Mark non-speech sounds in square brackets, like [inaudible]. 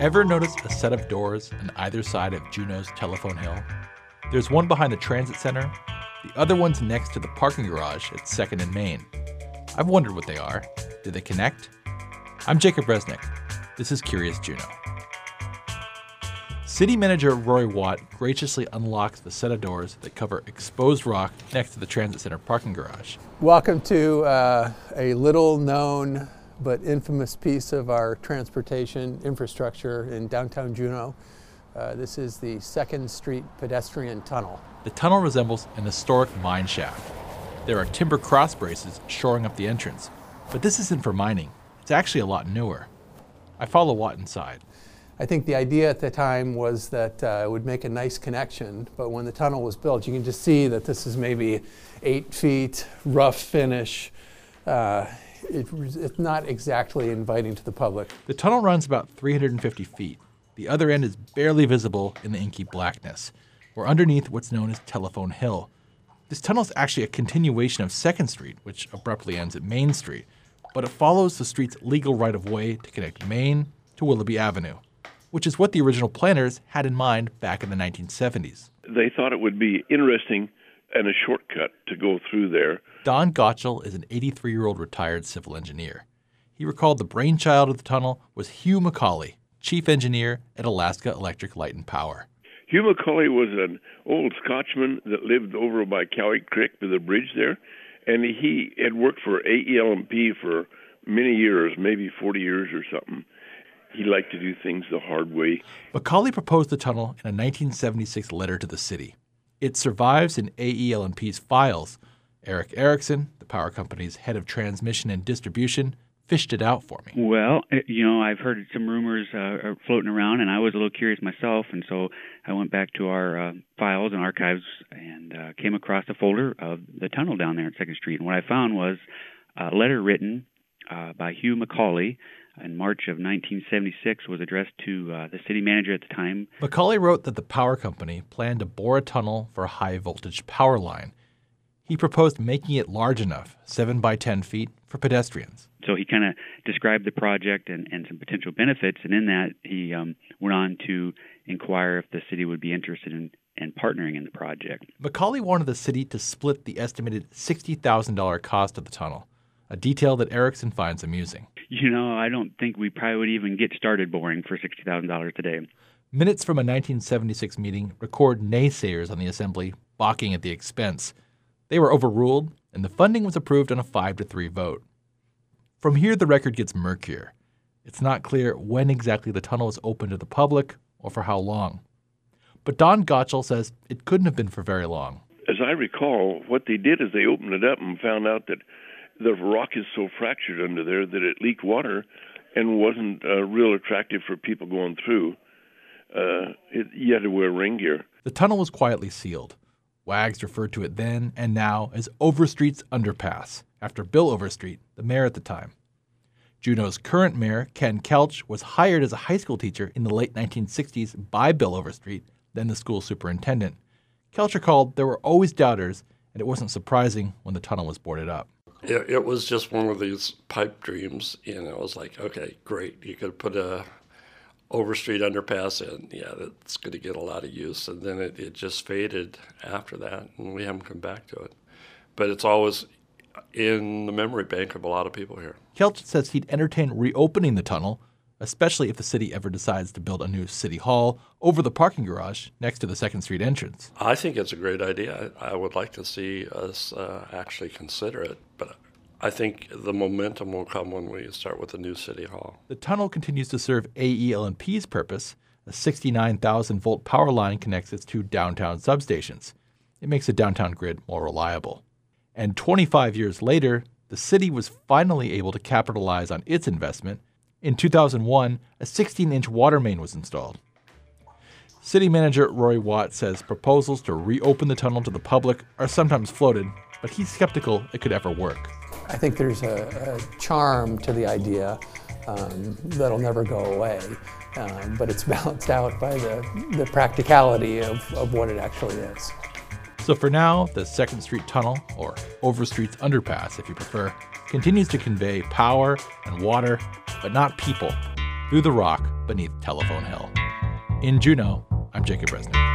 Ever notice a set of doors on either side of Juneau's Telephone Hill? There's one behind the transit center, the other one's next to the parking garage at 2nd and Main. I've wondered what they are. Do they connect? I'm Jacob Resnick. This is Curious Juneau. City Manager Rorie Watt graciously unlocks the set of doors that cover exposed rock next to the Transit Center parking garage. Welcome to uh, a little known but infamous piece of our transportation infrastructure in downtown Juneau. Uh, this is the Second Street pedestrian tunnel. The tunnel resembles an historic mine shaft. There are timber cross braces shoring up the entrance, but this isn't for mining. It's actually a lot newer. I follow Watt inside. I think the idea at the time was that uh, it would make a nice connection, but when the tunnel was built, you can just see that this is maybe eight feet, rough finish. Uh, it, it's not exactly inviting to the public. The tunnel runs about 350 feet. The other end is barely visible in the inky blackness. We're underneath what's known as Telephone Hill. This tunnel is actually a continuation of 2nd Street, which abruptly ends at Main Street, but it follows the street's legal right of way to connect Main to Willoughby Avenue which is what the original planners had in mind back in the 1970s. They thought it would be interesting and a shortcut to go through there. Don Gottschall is an 83 year old retired civil engineer. He recalled the brainchild of the tunnel was Hugh McCauley, chief engineer at Alaska Electric Light and Power. Hugh McCauley was an old Scotchman that lived over by Cowee Creek by the bridge there, and he had worked for AEL&P for many years, maybe 40 years or something he liked to do things the hard way. McCauley proposed the tunnel in a 1976 letter to the city. It survives in AEL&P's files. Eric Erickson, the power company's head of transmission and distribution, fished it out for me. Well, eh, you know, I've heard some rumors uh, floating around, and I was a little curious myself, and so I went back to our uh, files and archives and uh, came across a folder of the tunnel down there at Second Street. And what I found was a letter written uh, by Hugh McCauley in March of 1976 was addressed to uh, the city manager at the time. McCauley wrote that the power company planned to bore a tunnel for a high voltage power line. He proposed making it large enough, 7 by 10 feet, for pedestrians. So he kind of described the project and, and some potential benefits, and in that he um, went on to inquire if the city would be interested in, in partnering in the project. McCauley wanted the city to split the estimated $60,000 cost of the tunnel a detail that Erickson finds amusing. You know, I don't think we probably would even get started boring for $60,000 today. Minutes from a 1976 meeting record naysayers on the assembly balking at the expense. They were overruled, and the funding was approved on a 5 to 3 vote. From here, the record gets murkier. It's not clear when exactly the tunnel was open to the public or for how long. But Don Gottschall says it couldn't have been for very long. As I recall, what they did is they opened it up and found out that the rock is so fractured under there that it leaked water and wasn't uh, real attractive for people going through. Uh, it, you had to wear rain gear. The tunnel was quietly sealed. Wags referred to it then and now as Overstreet's Underpass, after Bill Overstreet, the mayor at the time. Juneau's current mayor, Ken Koelsch, was hired as a high school teacher in the late 1960s by Bill Overstreet, then the school superintendent. Koelsch recalled there were always doubters, and it wasn't surprising when the tunnel was boarded up it, it was just one of these pipe dreams. Know, it was like, okay, great. You could put a Overstreet underpass and Yeah, that's going to get a lot of use. And then it, it just faded after that, and we haven't come back to it. But it's always in the memory bank of a lot of people here. Koelsch says he'd entertain reopening the tunnel, especially if the city ever decides to build a new city hall over the parking garage next to the Second Street entrance. I think it's a great idea. I, I would like to see us uh, actually consider it, but I think the momentum will come when we start with the new city hall. The tunnel continues to serve AEL&P's purpose. A 69,000 volt power line connects its two downtown substations. It makes the downtown grid more reliable. And 25 years later, the city was finally able to capitalize on its investment. In 2001, a 16 inch water main was installed. City manager Rorie Watt says proposals to reopen the tunnel to the public are sometimes floated, but he's skeptical it could ever work. I think there's a, a charm to the idea um, that'll never go away, um, but it's [laughs] balanced out by the, the practicality of, of what it actually is. So for now, the Second Street Tunnel, or Overstreet's Underpass if you prefer, continues to convey power and water, but not people, through the rock beneath Telephone Hill. In Juneau, I'm Jacob Resnick.